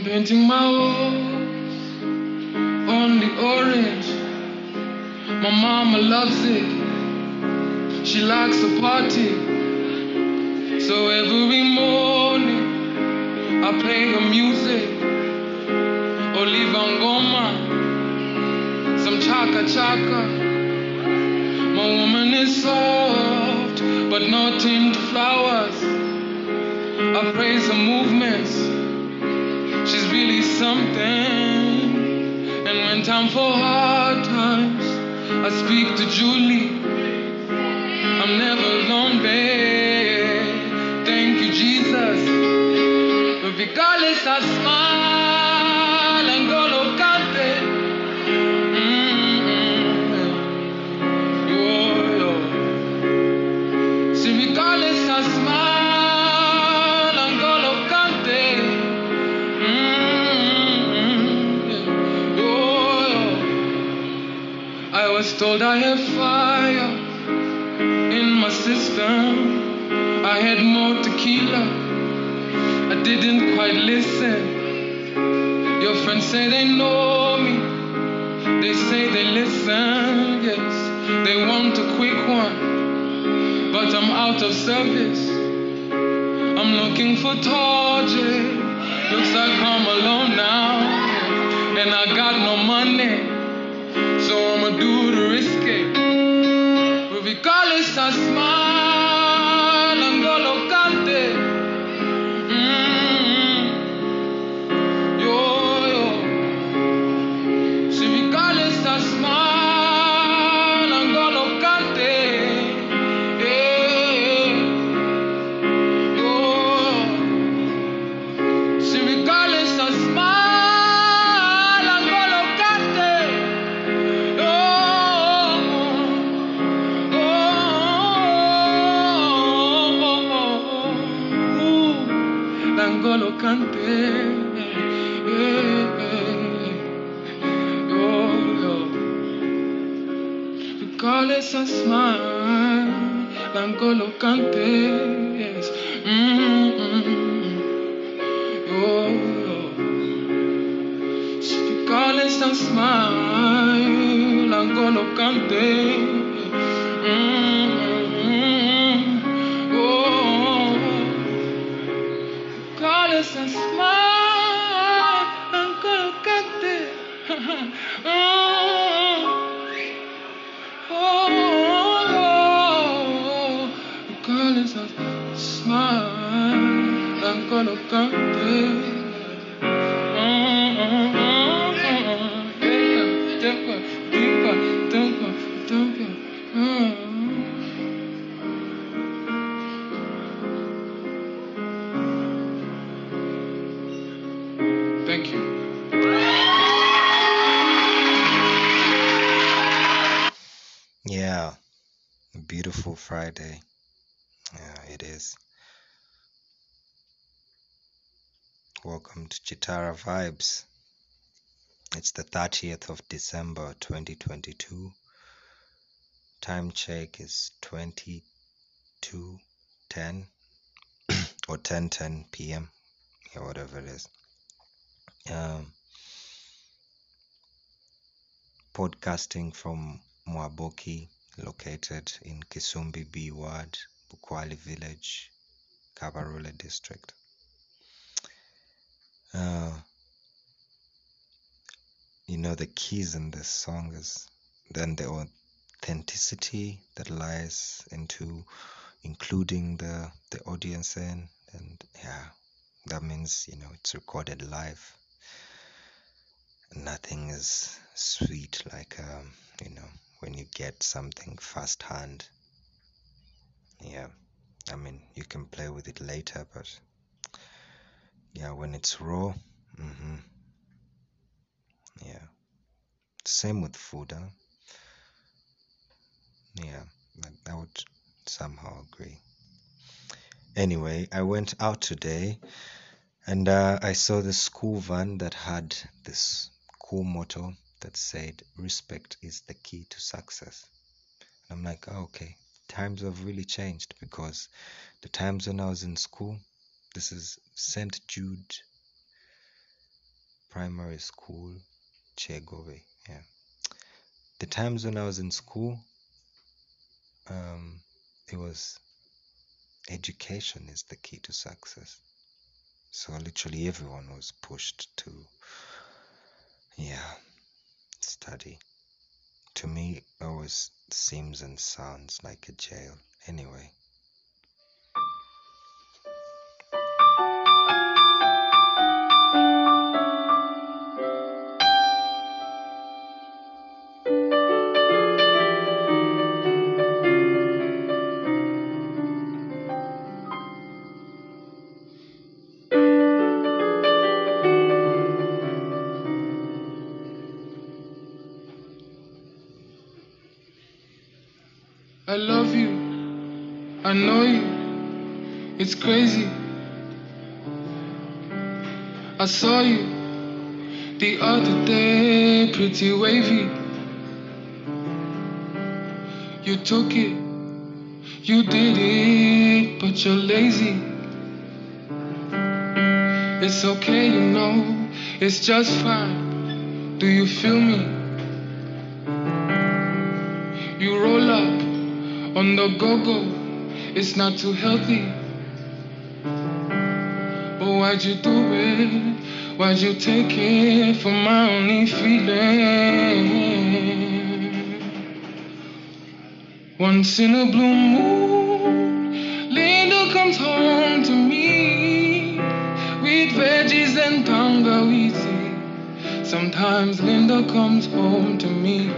I'm painting my walls only orange. My mama loves it. She likes to party. So every morning I play her music. Oliver Ngoma, some chaka chaka. My woman is soft, but not into flowers. I praise her movements. She's really something. And when time for hard times, I speak to Julie. I have fire in my system. I had more tequila. I didn't quite listen. Your friends say they know me. They say they listen. Yes, they want a quick one. But I'm out of service. I'm looking for Torjay. Looks like I'm alone now. And I got no money. So I'ma do the risky. Regardless, I smile no lo cantes. Mm -hmm. oh. Si te calles and smile, no lo cantes. Thank you. Yeah, beautiful Friday. Yeah, it is. Chitara Vibes. It's the 30th of December 2022. Time check is 22:10 or 10:10 p.m. Yeah, whatever it is. Um, podcasting from Mwaboki, located in Kisumbi B Ward, Bukwali Village, Kabarole District. Uh, you know the keys in this song is then the authenticity that lies into including the the audience in. And yeah that means you know it's recorded live. Nothing is sweet like um you know when you get something first hand yeah i mean you can play with it later but yeah when it's raw mm hmm yeah. Same with food huh? yeah I- i would somehow agree. Anyway i went out today and uh, i saw the school van that had this cool motto that said respect is the key to success. And i'm like oh, okay. Times have really changed because the times when i was in school this is st jude primary school, Chegove. Yeah. The times when I was in school, um, it was education is the key to success. So literally everyone was pushed to, yeah, study. To me, it always seems and sounds like a jail. Anyway. It's crazy. I saw you the other day, pretty wavy. You took it, you did it, but you're lazy. It's okay, you know, it's just fine. Do you feel me? You roll up on the go-go. It's not too healthy. Why'd you do it? Why'd you take it for my only feeling? Once in a blue moon, Linda comes home to me with veggies and tangawizi. Sometimes Linda comes home to me.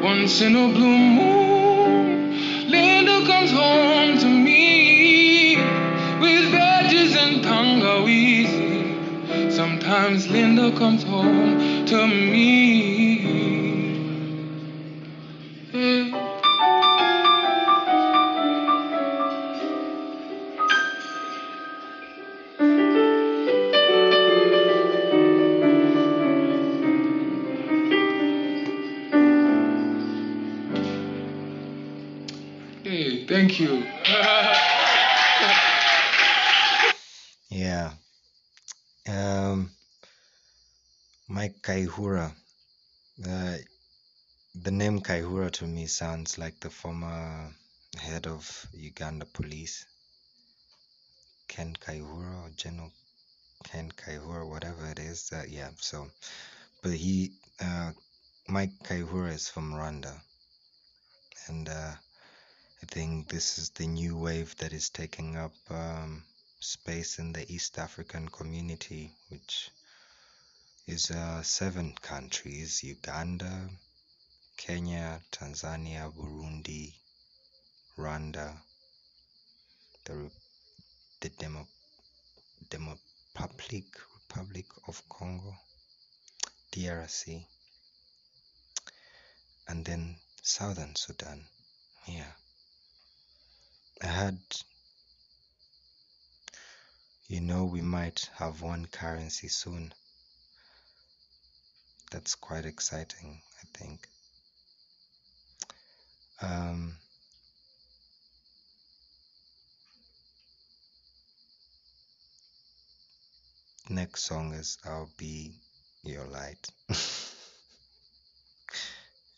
Once in a blue moon, Linda comes home to me Sometimes Linda comes home to me. Kayihura. Uh, the name Kayihura to me sounds like the former head of Uganda police, Ken Kayihura or General Ken Kayihura, whatever it is. Uh, yeah, so, but he, uh, Mike Kayihura is from Rwanda. And uh, I think this is the new wave that is taking up um, space in the East African community, which is uh, seven countries Uganda, Kenya, Tanzania, Burundi, Rwanda, the, the Demo, Demo Republic, Republic of Congo, DRC, and then Southern Sudan. Yeah. I had, you know, we might have one currency soon. That's quite exciting, I think. Um, next song is I'll Be Your Light.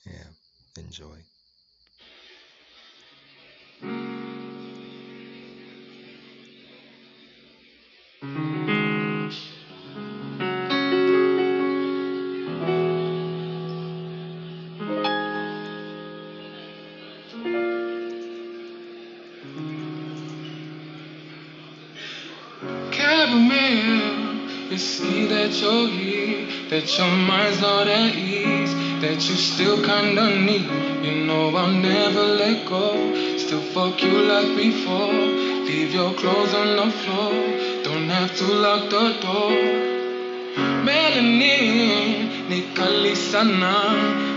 yeah, enjoy. That your mind's not at ease, that you still kinda need. You know I'll never let go. Still fuck you like before. Leave your clothes on the floor. Don't have to lock the door. Melanin, Nikali Sana,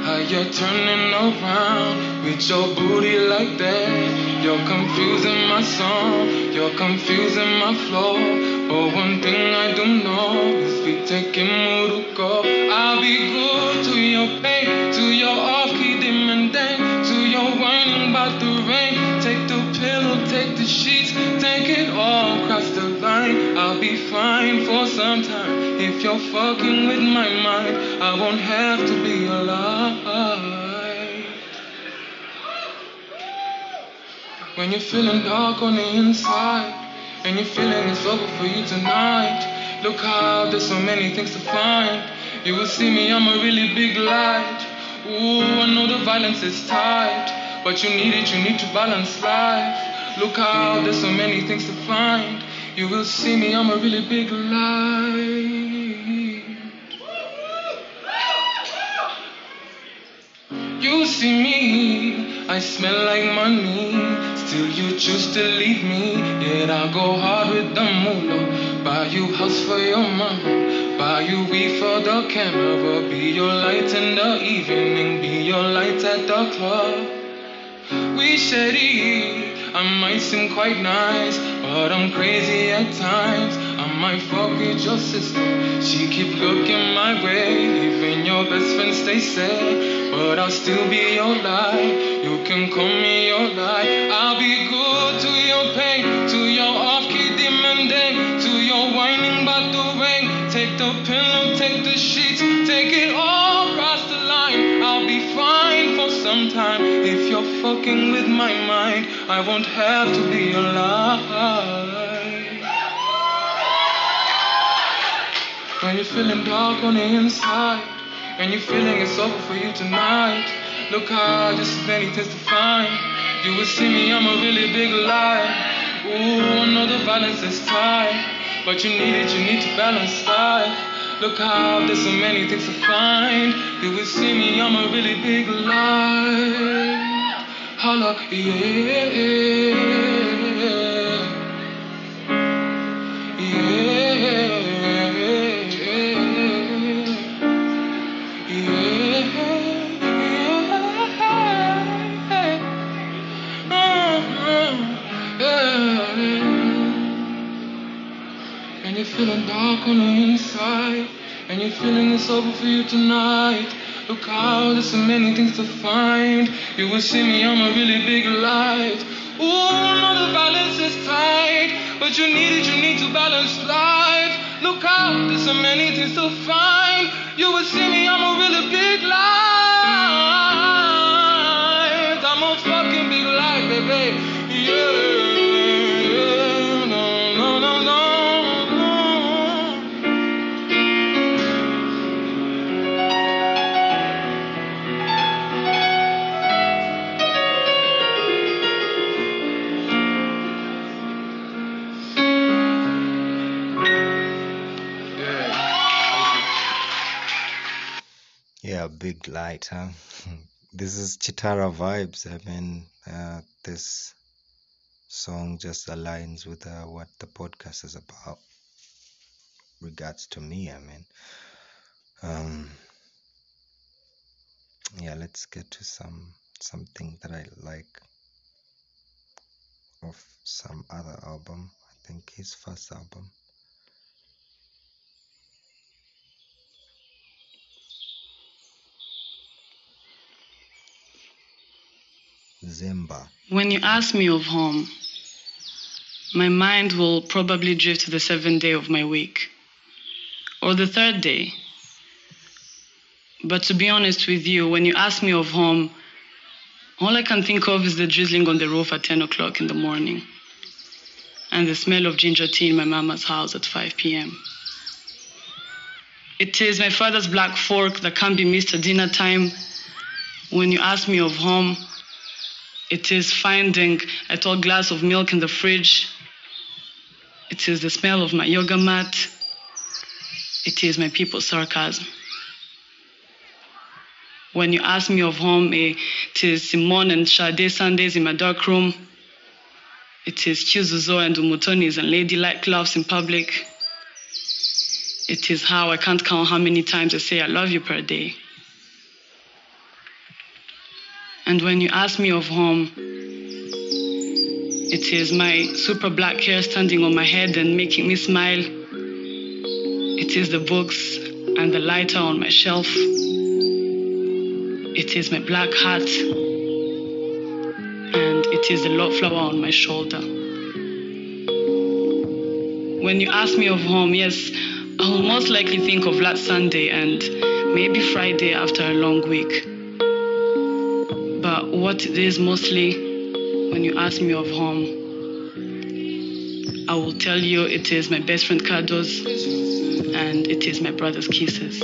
how you're turning around with your booty like that. You're confusing my song, you're confusing my flow. But one thing I do know is we taking Muruko. I'll be good to your pain, to your off-key demon dance, to your whining about the rain. Take the pillow, take the sheets, take it all. across the line, I'll be fine for some time. If you're fucking with my mind, I won't have to be alive. When you're feeling dark on the inside, and you're feeling it's over for you tonight, look how there's so many things to find. You will see me, I'm a really big light. Ooh, I know the violence is tight, but you need it, you need to balance life. Look how there's so many things to find. You will see me, I'm a really big light. You see me, I smell like money. Still, you choose to leave me. Yet I'll go hard with the moolah. Buy you house for your mama. Buy you weed for the camera. Be your light in the evening. Be your light at the club. We shady. I might seem quite nice, but I'm crazy at times. Might with your sister. She keep looking my way. Even your best friend stay sad, but I'll still be your light. You can call me your light. I'll be good to your pain, to your off-key demanding, to your whining about the rain. Take the pillow, take the sheets, take it all across the line. I'll be fine for some time. If you're fucking with my mind, I won't have to be alive. When you're feeling dark on the inside, and you're feeling it's over for you tonight, look how just as many things to find. You will see me, I'm a really big light. Ooh, I know the violence is tight, but you need it, you need to balance life. Look how there's so many things to find. You will see me, I'm a really big light. Holla, yeah. Feeling dark on the inside, and you're feeling it's over for you tonight. Look how there's so many things to find. You will see me, I'm a really big light. Ooh, I know the balance is tight, but you need it, you need to balance life. Look out, there's so many things to find. You will see me, I'm a really big light. Big light, huh? this is Chitara vibes. I mean, uh, this song just aligns with uh, what the podcast is about. Regards to me, I mean. Um, yeah, let's get to some something that I like of some other album. I think his first album. Zemba. When you ask me of home, my mind will probably drift to the seventh day of my week or the third day. But to be honest with you, when you ask me of home, all I can think of is the drizzling on the roof at 10 o'clock in the morning and the smell of ginger tea in my mama's house at 5 p.m. It is my father's black fork that can't be missed at dinner time. When you ask me of home, it is finding a tall glass of milk in the fridge. It is the smell of my yoga mat. It is my people's sarcasm. When you ask me of home, eh, it is Simone and Sade Sundays in my dark room. It is Chizuzo and Umutonis and ladylike laughs in public. It is how I can't count how many times I say I love you per day. And when you ask me of home, it is my super black hair standing on my head and making me smile. It is the books and the lighter on my shelf. It is my black hat. And it is the love flower on my shoulder. when you ask me of home, yes, I will most likely think of last Sunday and maybe Friday after a long week. But what it is mostly when you ask me of home, I will tell you it is my best friend Cardo's and it is my brother's kisses.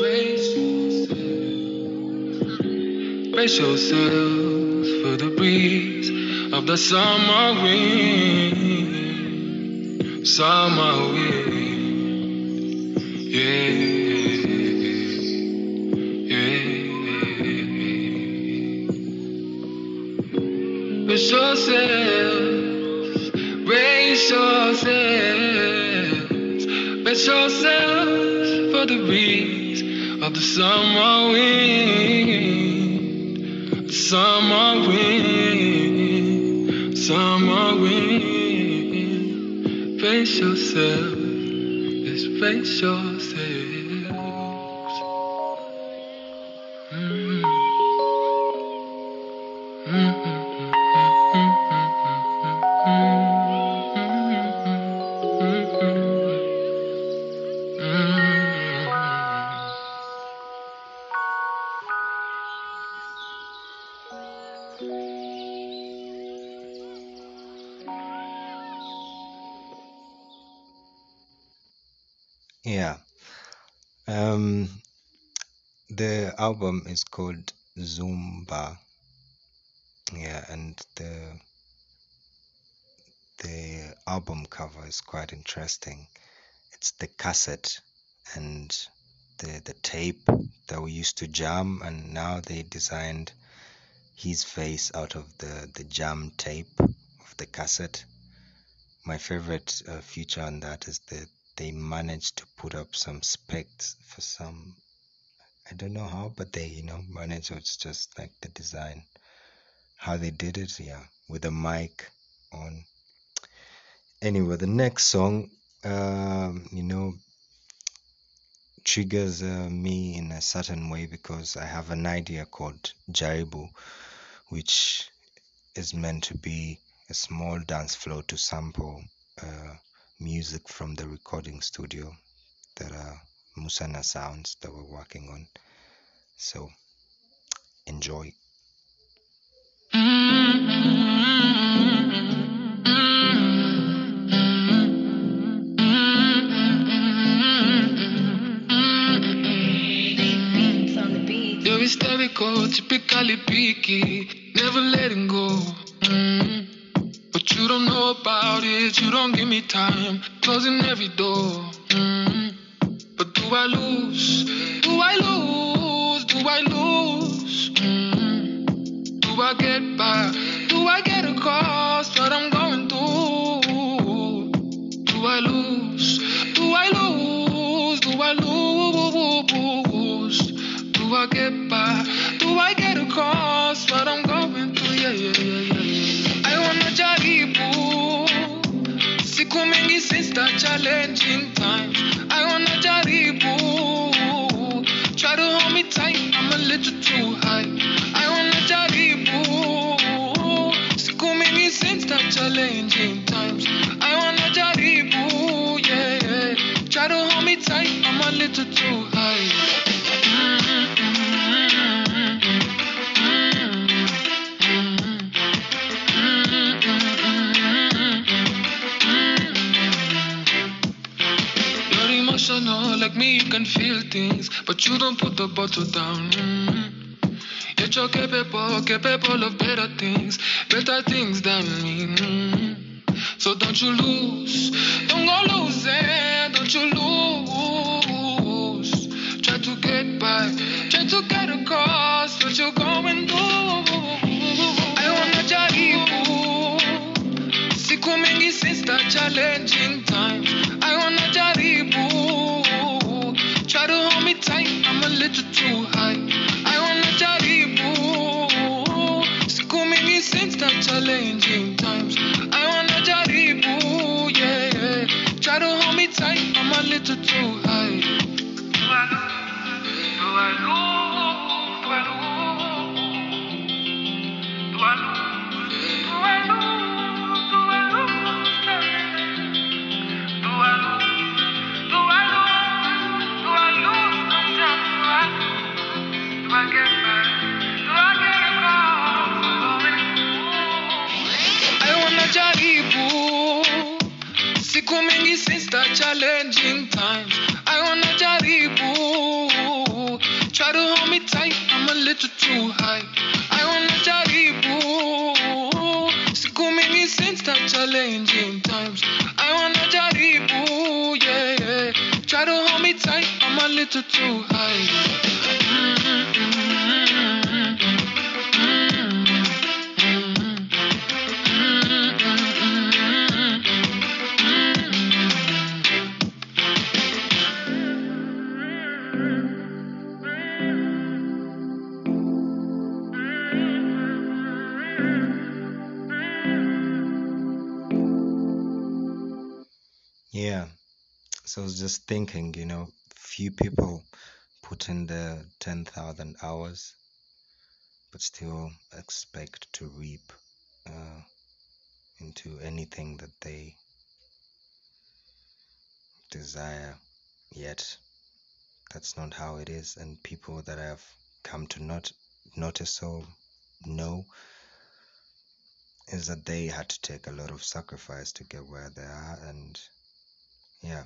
Brace yourselves for the breeze of the summer wind. Summer wind. Yeah. Yourselves. Brace yourselves. Brace yourselves for the breeze of the summer wind. Summer wind. Summer wind. Brace yourself. Just brace yourselves. Album is called Zuba. Yeah, and the the album cover is quite interesting. It's the cassette and the the tape that we used to jam, and now they designed his face out of the the jam tape of the cassette. My favorite uh, feature on that is that they managed to put up some specs for some I don't know how, but they, you know, managed. It's just like the design, how they did it. Yeah, with the mic on. Anyway, the next song, um, you know, triggers uh, me in a certain way because I have an idea called Jaribu, which is meant to be a small dance floor to sample uh, music from the recording studio that are Musana sounds that we're working on. So enjoy. You're hysterical, typically picky, never letting go. Mm. But you don't know about it, you don't give me time, closing every door. Mm. Do I lose? Do I lose? Do I lose? Mm. Do I get by? Do I get across what I'm going through? Do I lose? Do I lose? Do I lose? Do I get by? Do I get across what I'm going through? Yeah, yeah, yeah. yeah. I wanna jaribu. Siku mingi since the challenging times. Little too high. I wanna jaribu. Siku mingi since the challenging times. I wanna jaribu, yeah, yeah. Try to hold me tight, I'm a little too like me, you can feel things, but you don't put the bottle down. Mm. Yet you're capable, capable of better things, better things than me. Mm. So don't you lose, don't go losing, don't you lose. Try to get by, try to get across what you're going through. I wanna jaribu. Siku mingi since the challenging times. I wanna jaribu. Challenging Siku mingi the challenging times. I wanna jaribu. Try to hold me tight, I'm a little too high. I wanna jaribu. Siku mingi the challenging times. I wanna jaribu. Yeah, yeah. Try to hold me tight, I'm a little too high. Just thinking, you know, few people put in the 10,000 hours, but still expect to reap uh, into anything that they desire. Yet, that's not how it is. And people that I've come to not notice or know is that they had to take a lot of sacrifice to get where they are. And yeah,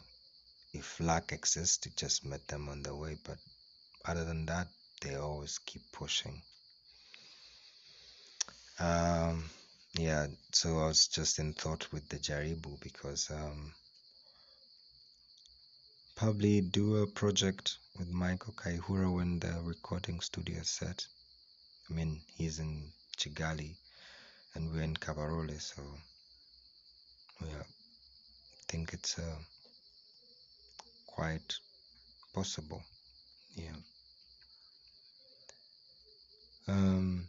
if luck exists, it just met them on the way. But other than that, they always keep pushing. Um, yeah, so I was just in thought with the Jaribu because um, probably do a project with Michael Kayihura when the recording studio is set. I mean, he's in Kigali and we're in Kabarole, so yeah, I think it's uh, quite possible. Yeah. Um,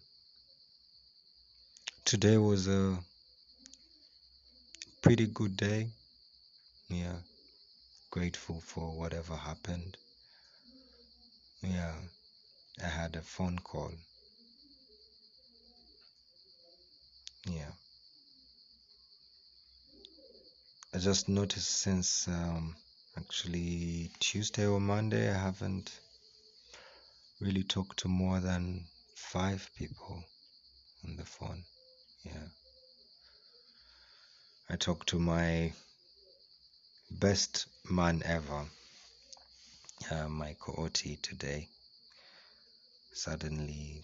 today was a pretty good day. Yeah, grateful for whatever happened. Yeah, I had a phone call. Yeah. I just noticed since um, actually Tuesday or Monday, I haven't really talked to more than five people on the phone. Yeah. I talked to my best man ever, uh, Michael Oti, today. Suddenly,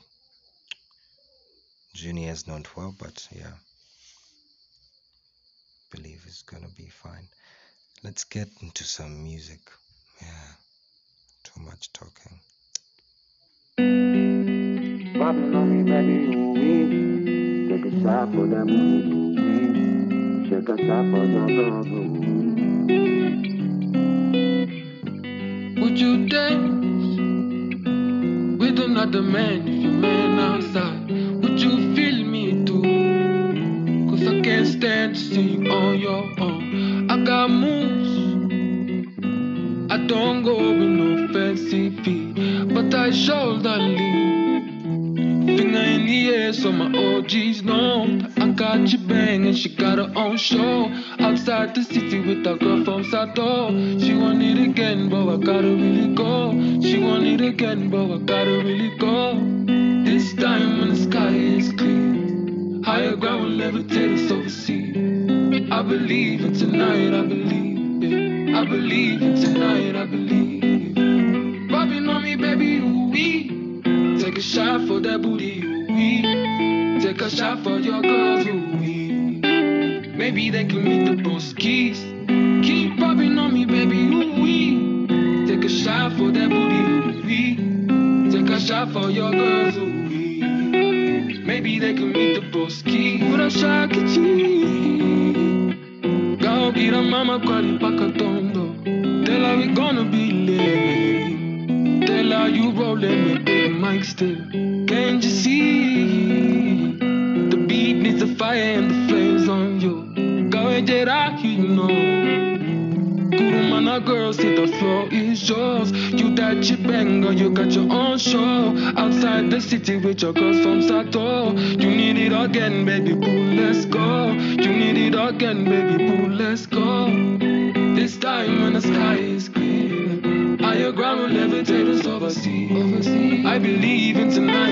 Junior's not well, but yeah, believe it's gonna be fine. Let's get into some music. Yeah, too much talking. Popping on me, baby, ooh wee. Take a shot for that movie, ooh wee. Take a shot for the girls, ooh wee. Would you dance with another man if your man outside? Would you feel me too? Cause I can't stand to see you on your own. I got moves. Don't go with no fancy feet, but I shoulder lean. Finger in the air so my OGs know I got you banging. She got her own show outside the city with a girl from Sato. She want it again, but I gotta really go. She want it again, but I gotta really go. This time when the sky is clear, higher ground will levitate us overseas. I believe in tonight, I believe. I believe tonight, I believe. Popping on me, baby, ooh wee. Take a shot for that booty, ooh wee. Take a shot for your girls, ooh wee. Maybe they can meet the boss keys. Keep popping on me, baby, ooh wee. Take a shot for that booty, ooh wee. Take a shot for your girls, ooh wee. Maybe they can meet the boss keys. Put a shot. Go get a mama quali Her rolling with big Mike still. Can't you see? The beat needs the fire and the flames on you. Get out, you know. Kurumana girls, hit the floor is yours. You that chip banger, you got your own show. Outside the city with your girls from Sato. You need it again, baby boo, let's go. You need it again, baby in tonight,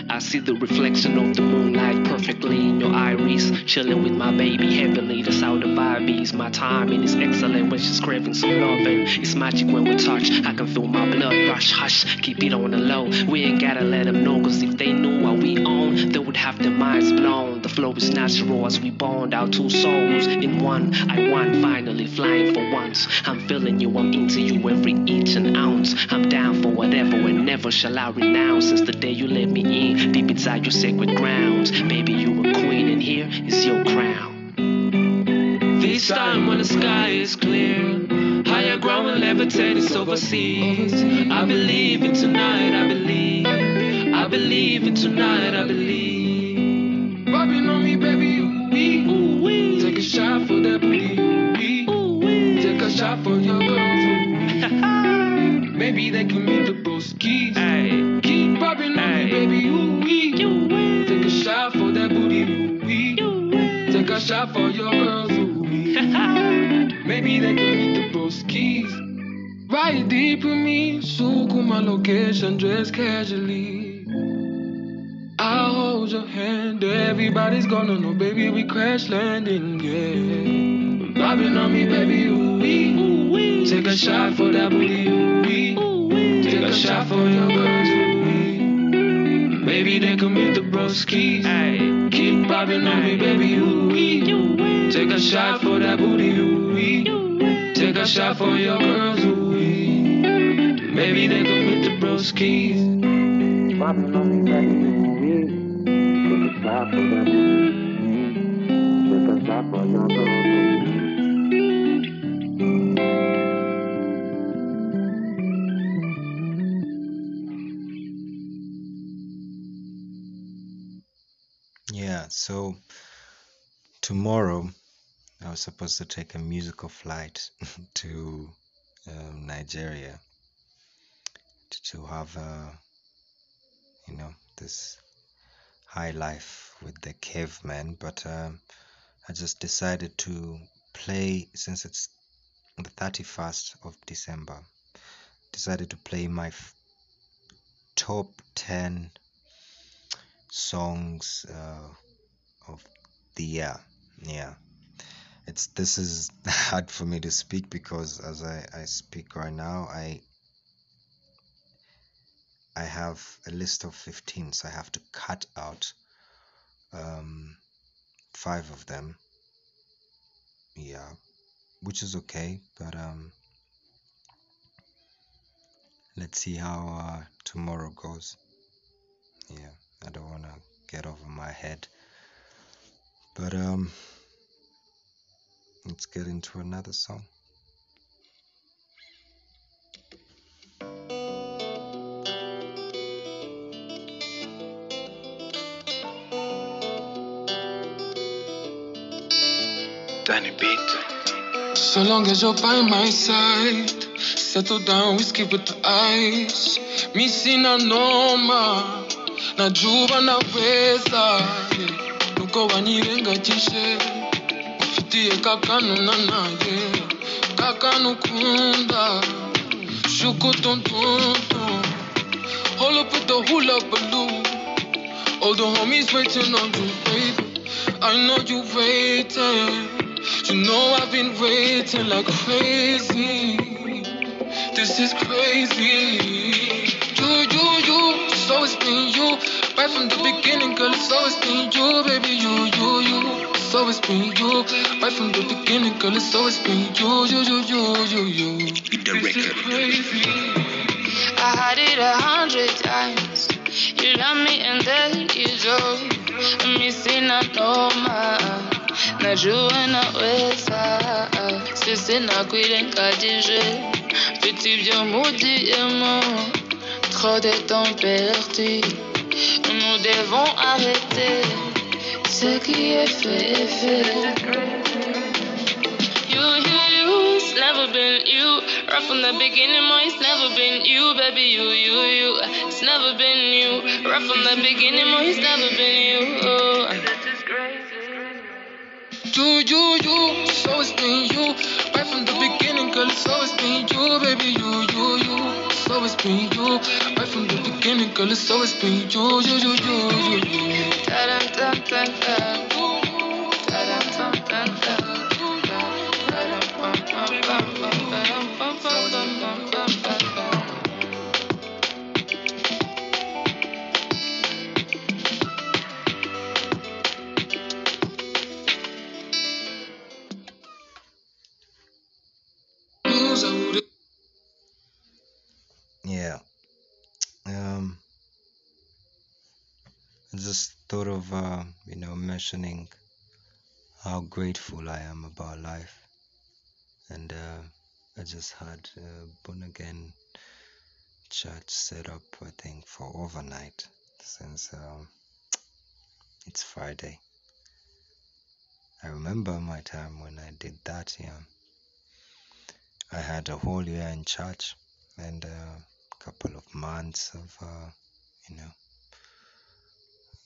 I see the reflection of the moonlight perfectly in your iris. Chilling with my baby heavenly, that's how the vibe is. My timing is excellent when she's craving some loving. It's magic when we touch, I can feel my blood rush. Hush, keep it on the low. We ain't gotta let them know, cause if they knew what we own, they would have their minds blown. The flow is natural as we bond our two souls in one. I want finally flying for once. I'm feeling you, I'm into you every inch and ounce. I'm down for whatever and never shall I renounce. Since the day you let me in, deep inside your sacred grounds. Baby, you a queen, and here is your crown. This time when the sky is clear, higher ground will levitate us overseas. I believe in tonight, I believe. I believe in tonight, I believe. Popping on me, baby. Ooh wee. Take a shot for that booty. Ooh wee. Take a shot for shot for your girls. Ooh wee. Maybe they can meet the broskies. Ride deep with me, so suku my location, dress casually. I'll hold your hand, everybody's gonna know, baby, we crash landing, yeah. Bobbing on me, baby, ooh wee. Take a shot for that booty, ooh wee. Take a shot for your girls, ooh wee. Maybe they can meet the broskies. Bobbing on me, baby, ooh wee. you win. Take a shot for that booty, ooh wee. You win. Take a shot for your girls, ooh wee. Maybe they can meet the broskies. Popping on me, baby, ooh-wee. Take a shot for that booty. Take a shot for your girl, so tomorrow I was supposed to take a musical flight to um, Nigeria to, to have, uh, you know, this high life with the cavemen, but um, I just decided to play since it's the 31st of December. Decided to play my f- top 10 songs uh, of the year. Yeah, it's this is hard for me to speak because as I, I speak right now, I I have a list of 15, so I have to cut out um, five of them. Yeah, which is okay, but um, let's see how uh, tomorrow goes. Yeah, I don't want to get over my head. But um let's get into another song. Danny Beat. So long as you're by my side, settle down, whiskey with the ice. Mi sina noma, najua naweza. yeah. Nuko wanyirengatishe, ufitiye kakanu na naye, kakanu kunda, shuku tontonton. Hold up with the hula balloon. All the homies waiting on you, baby. I know you waiting. You know I've been waiting like crazy. This is crazy. You, you, you. It's always been you. Right from the beginning, girl, it's always been you, baby. You, you, you. It's always been you. Right from the beginning, girl, it's always been you, you, you, you, you, you. This is crazy. I had it a hundred times. You love me and then you don't. Missing a noma. Najua naweza. Sisi nakwirengadije. Mfite ibyo mugiyemo. Trop de temps perdu. nous devons arrêter. Ce qui est fait est fait. You, you, you, it's never been you. Right from the beginning, boy, it's never been you, baby. You, you, you, it's never been you. Right from the beginning, boy, it's never been you. Oh. You, you, you, it's always been you. Right from the beginning, girl, it's always been you, baby. You, you, you, it's always been you. Right from the beginning, girl, it's always been you, you, you, you, you, you. Ta-dam, tam, tam, tam. Just thought of, uh, you know, mentioning how grateful I am about life. And uh, I just had a born again church set up, I think, for overnight since um, it's Friday. I remember my time when I did that, yeah. I had a whole year in church and a couple of months of, uh, you know,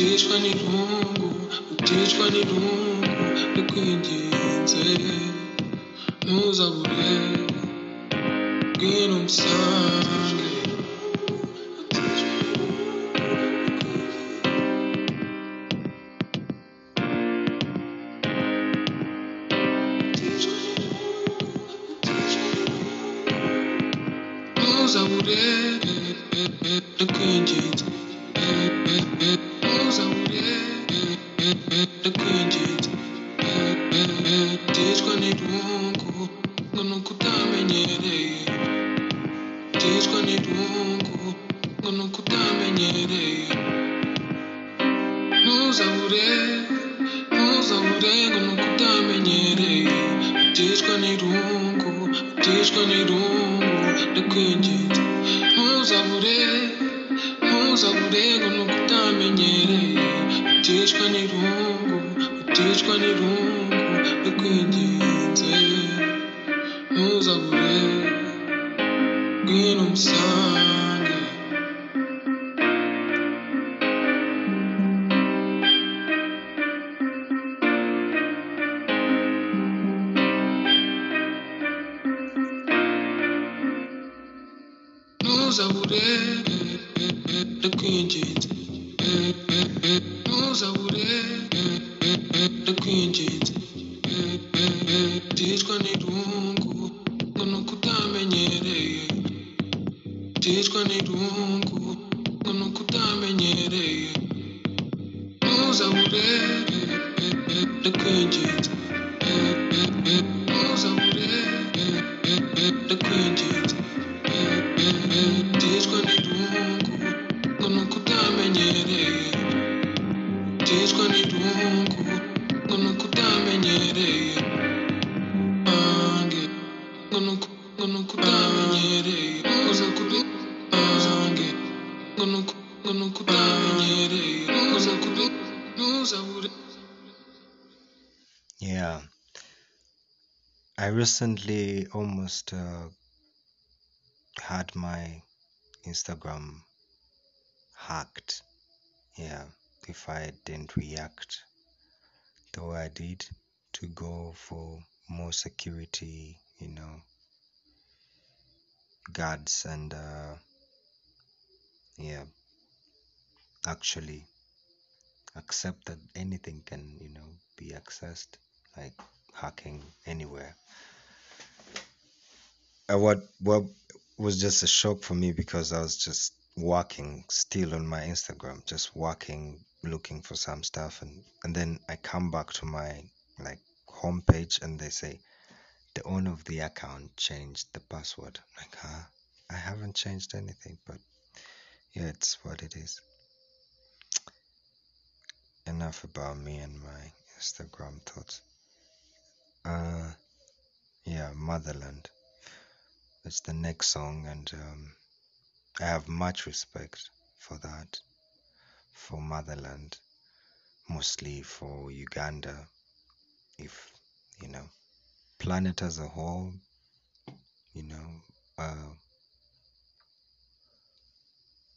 utishwa n'irungu utishwa n'irungu the quintet. Nous avons ngwino umusange ntuzabure ndakwinginze ntuzabure Yeah. I recently almost uh, had my Instagram hacked. Yeah, if I didn't react the way I did to go for more security, you know, guards and uh, yeah, actually accept that anything can, you know, be accessed, like hacking anywhere. Uh, what what was just a shock for me because I was just walking still on my Instagram, just walking, looking for some stuff, and and then I come back to my like homepage, and they say the owner of the account changed the password. I'm like, huh? I haven't changed anything, but yeah, it's what it is. Enough about me and my Instagram thoughts. Uh, yeah, Motherland. It's the next song, and um, I have much respect for that, for Motherland, mostly for Uganda. If you know, planet as a whole, you know, uh,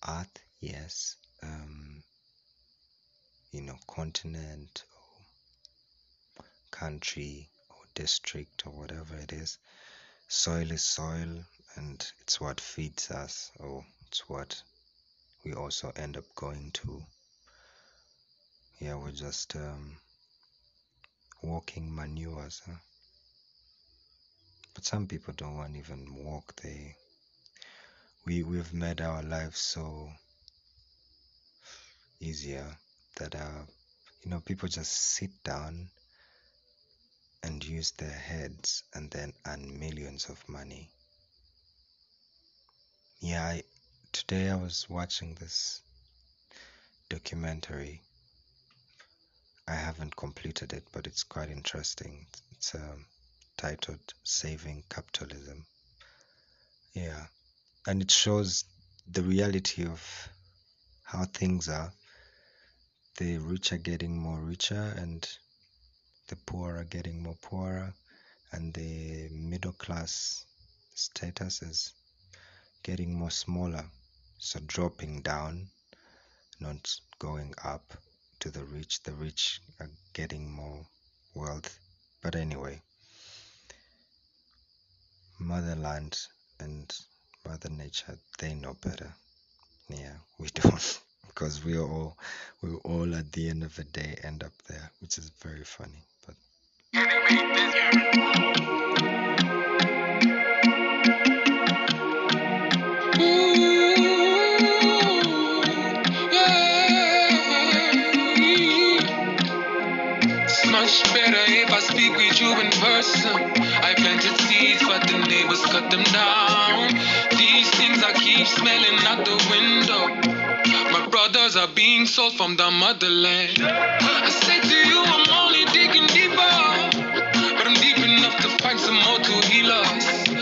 Earth, yes, um, you know, continent or country or district or whatever it is. Soil is soil, and it's what feeds us, or it's what we also end up going to. Yeah, we're just um, walking manures. Huh? But some people don't want even walk. They we we've made our lives so easier that uh, you know people just sit down and use their heads and then earn millions of money. Yeah, I, today I was watching this documentary. I haven't completed it, but it's quite interesting. It's um, titled Saving Capitalism. Yeah, and it shows the reality of how things are. The rich are getting more richer, and the poor are getting more poorer, and the middle class status is getting more smaller. So dropping down, not going up to the rich. The rich are getting more wealth. But anyway, motherland and mother nature, they know better. Yeah, we don't. Because we all we all at the end of the day end up there, which is very funny. But much better if I speak with you in person. I planted seeds, but the neighbors cut them down. These things I keep smelling out the window. My brothers are being sold from the motherland. I say to you, I'm only digging deeper, but I'm deep enough to find some more to heal us.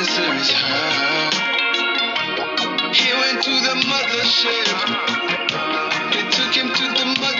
Answer is her. He went to the mothership. He took him to the motherland.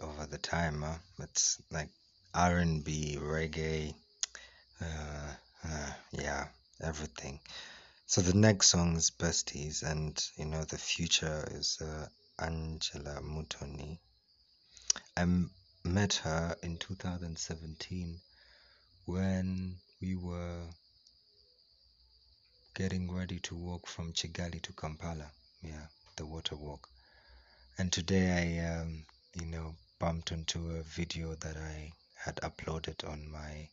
Over the time. Huh? It's like R and B, reggae, uh, uh, yeah, everything. So the next song is Besties, and you know the future is uh, Angela Mutoni. I met her in 2017 when we were getting ready to walk from Kigali to Kampala. Yeah, the water walk. And today I, um, you know, bumped into a video that I had uploaded on my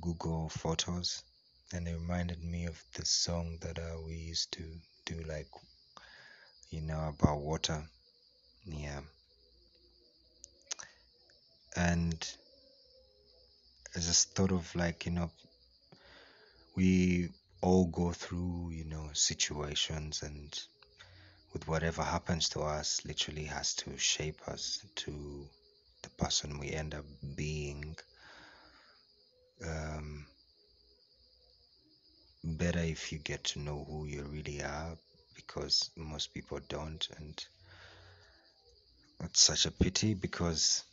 Google Photos, and it reminded me of the song that uh, we used to do, like, you know, about water. Yeah. And I just thought of like, you know, we all go through, you know, situations and with whatever happens to us literally has to shape us to the person we end up being. Um, better if you get to know who you really are because most people don't and it's such a pity because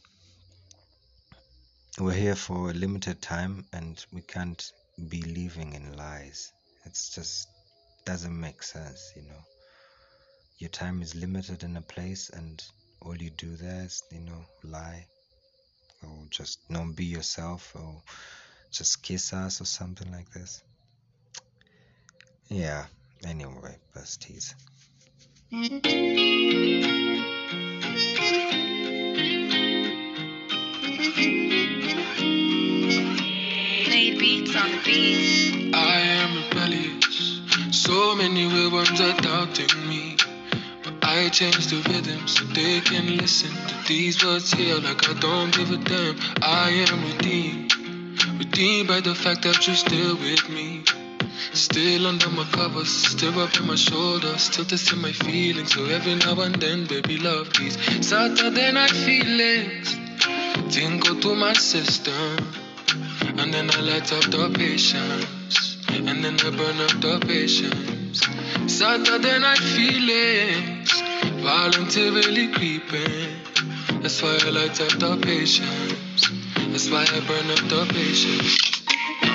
we're here for a limited time and we can't be living in lies it's just doesn't make sense you know your time is limited in a place and all you do there is you know lie or just not be yourself or just kiss us or something like this yeah anyway besties Made beats on the beat. I am rebellious. So many real ones are doubting me. I change the rhythm so they can listen to these words here like I don't give a damn. I am redeemed. Redeemed by the fact that you're still with me. Still under my covers, still up on my shoulders, still testing my feelings. So every now and then, baby, love these Saturday night feelings. Tingle through my system. And then I light up the patience. And then I burn up the patience. Saturday night feelings. Voluntarily creeping. That's why I light up the patience. That's why I burn up the patience.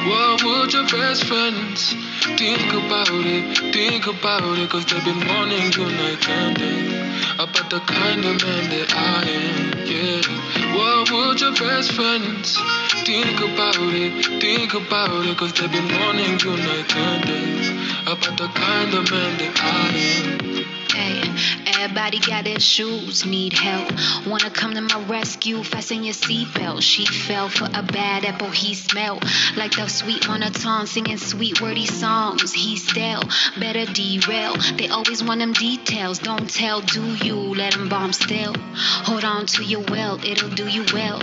What would your best friends think about it? Think about it, cause they've been warning you night and day about the kind of man that I am, yeah. What would your best friends think about it? Think about it, cause they've been warning you night and day about the kind of man that I am. Everybody got their issues, need help. Wanna come to my rescue? Fasten your seatbelt. She fell for a bad apple. He smelled like the sweet monotone, singing sweet wordy songs. He still better derail. They always want them details. Don't tell, do you? Let them bomb still. Hold on to your will, it'll do you well.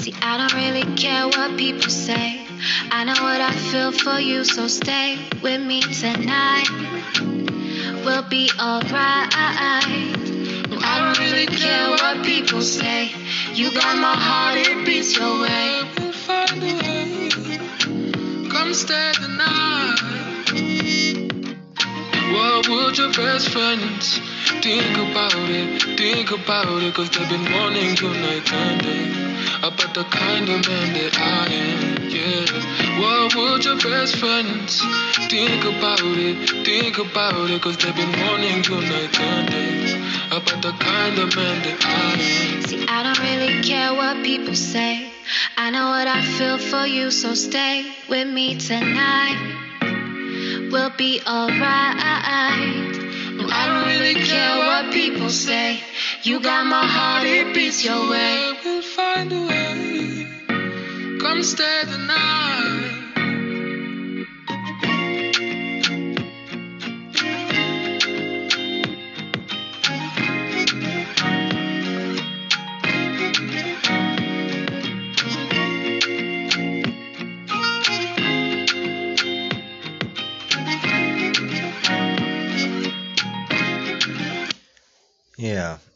See, I don't really care what people say. I know what I feel for you, so stay with me tonight we'll be alright. No, I don't really care what people say. You got my heart, it beats your way. We'll find a way. Come stay the night. What would your best friends think about it? Think about it, cause they've been warning you night and day about the kind of man that I am, yeah. What would your best friends think about it? Think about it, cause they've been warning you night and day about the kind of man that I am. See, I don't really care what people say. I know what I feel for you, so stay with me tonight. We'll be alright. I don't really care what people say. You got my heart, it beats your way. We'll find a way. Come stay the night.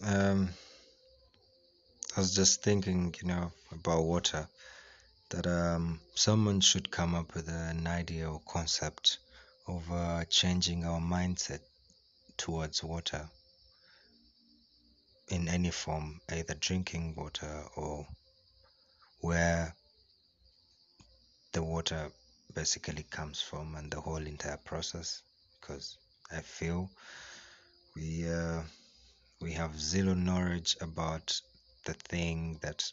Um, I was just thinking, you know, about water, that um, someone should come up with an idea or concept of uh, changing our mindset towards water. in any form, either drinking water or where the water basically comes from and the whole entire process because I feel we uh, we have zero knowledge about the thing that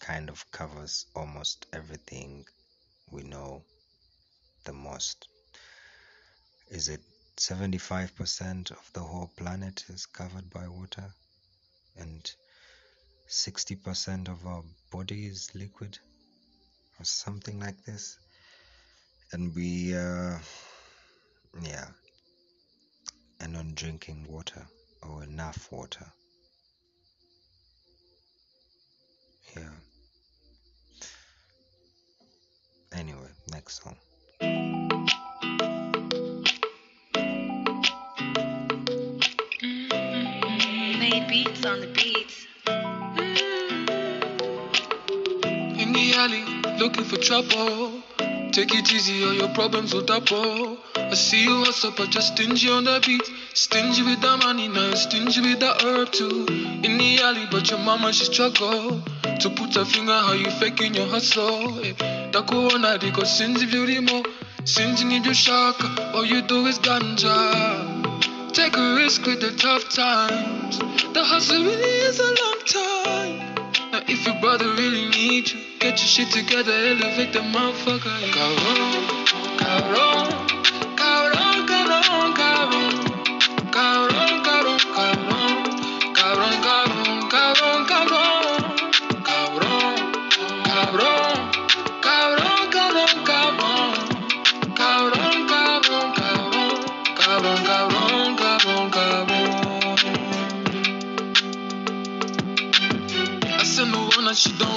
kind of covers almost everything we know the most. Is it 75% of the whole planet is covered by water and 60% of our body is liquid or something like this? And we, uh, yeah, and on drinking water or enough water. Yeah. Anyway, next song. Mm-hmm. Made beats on the beats. Mm-hmm. In the alley, looking for trouble. Take it easy all your problems will double. I see you hustle, but just stingy on the beat. Stingy with the money, now stingy with the herb too. In the alley, but your mama, she struggle. To put her finger how you faking your hustle. Eh, Da kuona diko sinzi vyurimo. Sinzi need your shaka, all you do is ganja. Take a risk with the tough times. The hustle really is a long time. If your brother really needs you, get your shit together, elevate the motherfucker. Cabrón, cabrón,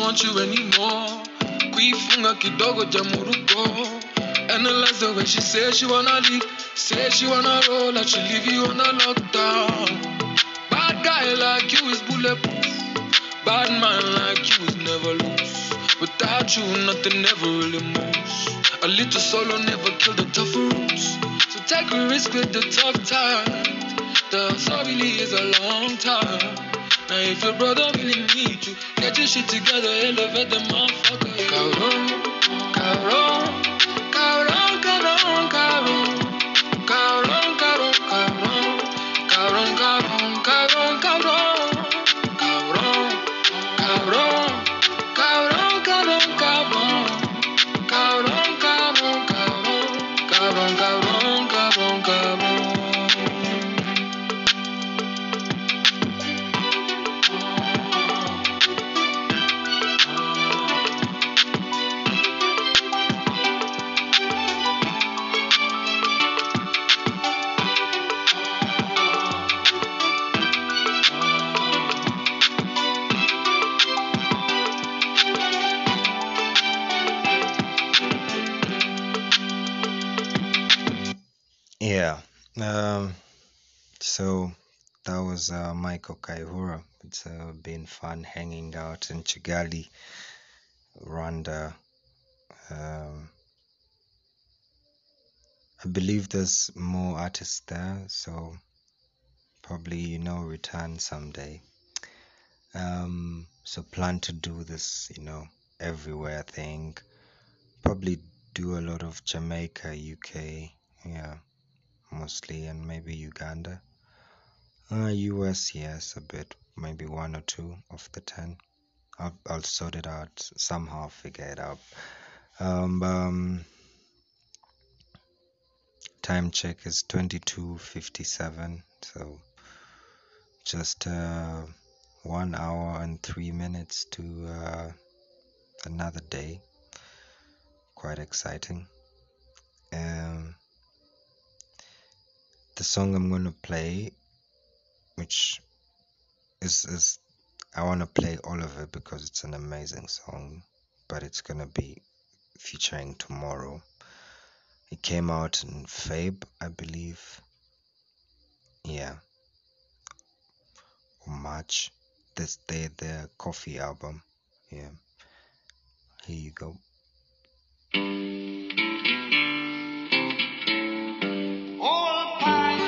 want you anymore. Kuifunga kidogo jamurugo. Analyze the way she says she wanna leave. Say she wanna roll out, she leave you on a lockdown. Bad guy like you is bulletproof. Bad man like you is never lose. Without you, nothing ever really moves. A little solo never killed the tough roots. So take a risk with the tough times. The really is a long time. Now if your brother really need you, get your shit together, elevate the motherfucker. Cabrón, cabrón, was uh, Michael Kayihura. It's uh, been fun hanging out in Kigali, Rwanda. Um, I believe there's more artists there, so probably you know return someday. Um, so plan to do this, you know, everywhere thing. Probably do a lot of Jamaica, UK, yeah, mostly, and maybe Uganda. Uh, US, yes, a bit, maybe one or two of the ten. I'll, I'll sort it out somehow, figure it out. Um, um, time check is 22:57, so just uh, one hour and three minutes to uh, another day. Quite exciting. Um, the song I'm gonna play, which is is I wanna play all of it because it's an amazing song, but it's gonna be featuring tomorrow. It came out in Fabe, I believe. Yeah. March. This day their coffee album. Yeah. Here you go.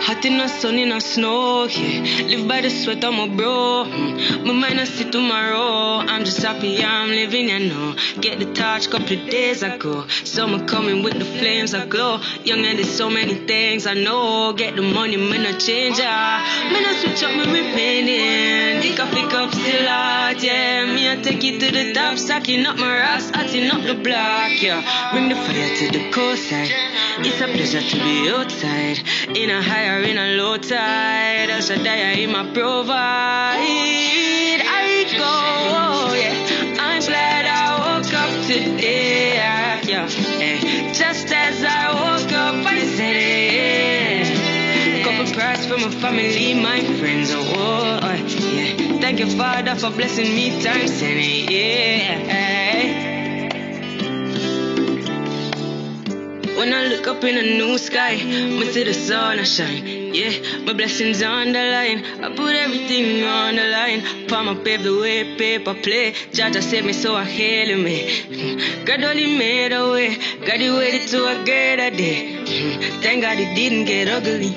Hot in the sun, in the snow, yeah. Live by the sweat of my bro. My mind I see tomorrow. I'm just happy I'm living, you know. Get the touch couple of days ago. Summer coming with the flames I glow. Young and there's so many things I know. Get the money, man, I change, ah. Man, I switch up my remaining. Think I pick up still out, yeah. Me, I take it to the top, stacking up my rocks, hotting up the block, yeah. Bring the fire to the coastline. It's a pleasure to be outside. In a high or in a low tide. A die, in my provide. I go, yeah. I'm glad I woke up today, yeah. yeah. eh. Just as I woke up, I said it. Couple prayers for my family, my friends, oh, oh, oh, yeah. Thank you, Father, for blessing me times ten, yeah. When I look up in the new sky, me see the sun I shine. Yeah, my blessings on the line. I put everything on the line. Palm pave the way, paper play. Jaja saved me, so I hail me. God only made a way. God he waited to a greater day. Thank God it didn't get ugly.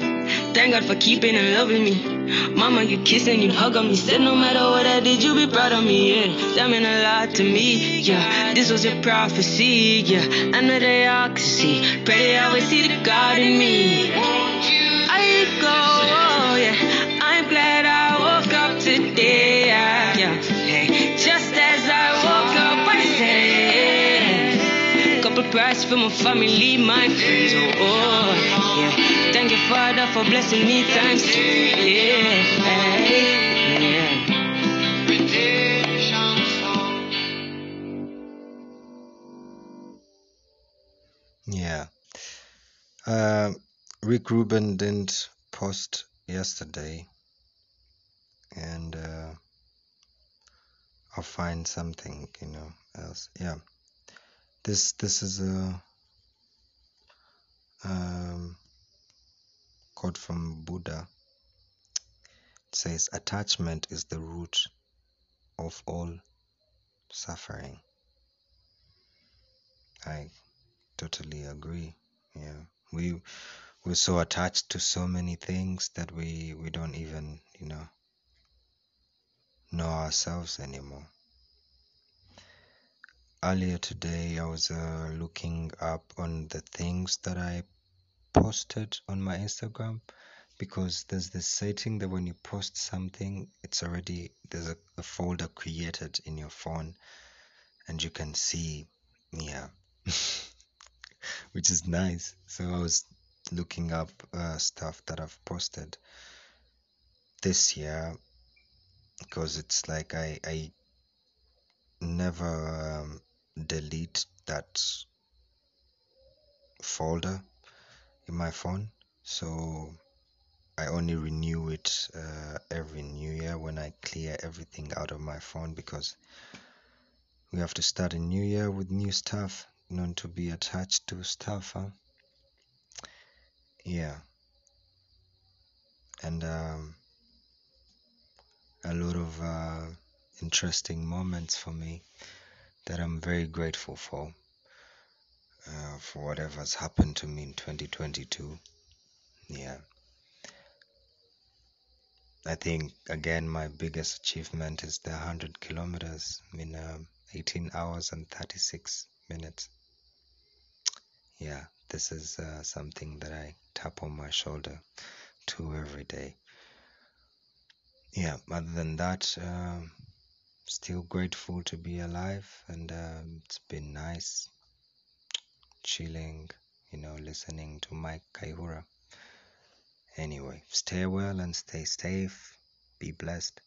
Thank God for keeping and loving me. Mama, you kiss and you hug on me. Said no matter what I did, you be proud of me. Yeah, that meant a lot to me. Yeah, this was your prophecy. Yeah, I know they all can see. Pray they always see the God in me. I go, oh, yeah. I'm glad I woke up today. Yeah, yeah. Hey, just as I woke up, I said, couple prayers for my family, my friends. Oh, oh, yeah. Father, for blessing me two. Yeah, yeah. Yeah. Uh, Rick Rubin didn't post yesterday, and uh, I'll find something, you know, else. Yeah. This this is a um, quote from Buddha. Says, "Attachment is the root of all suffering." I totally agree. Yeah, we we're so attached to so many things that we we don't even you know know ourselves anymore. Earlier today, I was uh, looking up on the things that I posted on my Instagram because there's this setting that when you post something, it's already there's a, a folder created in your phone, and you can see, yeah, which is nice. So I was looking up uh, stuff that I've posted this year because it's like I I never um, delete that folder in my phone, so I only renew it uh, every new year when I clear everything out of my phone because we have to start a new year with new stuff, not to be attached to stuff. Huh? Yeah, and um, a lot of uh, interesting moments for me that I'm very grateful for. Uh, for whatever's happened to me in 2022. Yeah. I think, again, my biggest achievement is the 100 kilometers in um, 18 hours and 36 minutes. Yeah, this is uh, something that I tap on my shoulder to every day. Yeah, other than that, um, still grateful to be alive, and um, it's been nice chilling, you know, listening to Mike Kayihura. Anyway, stay well and stay safe. Be blessed.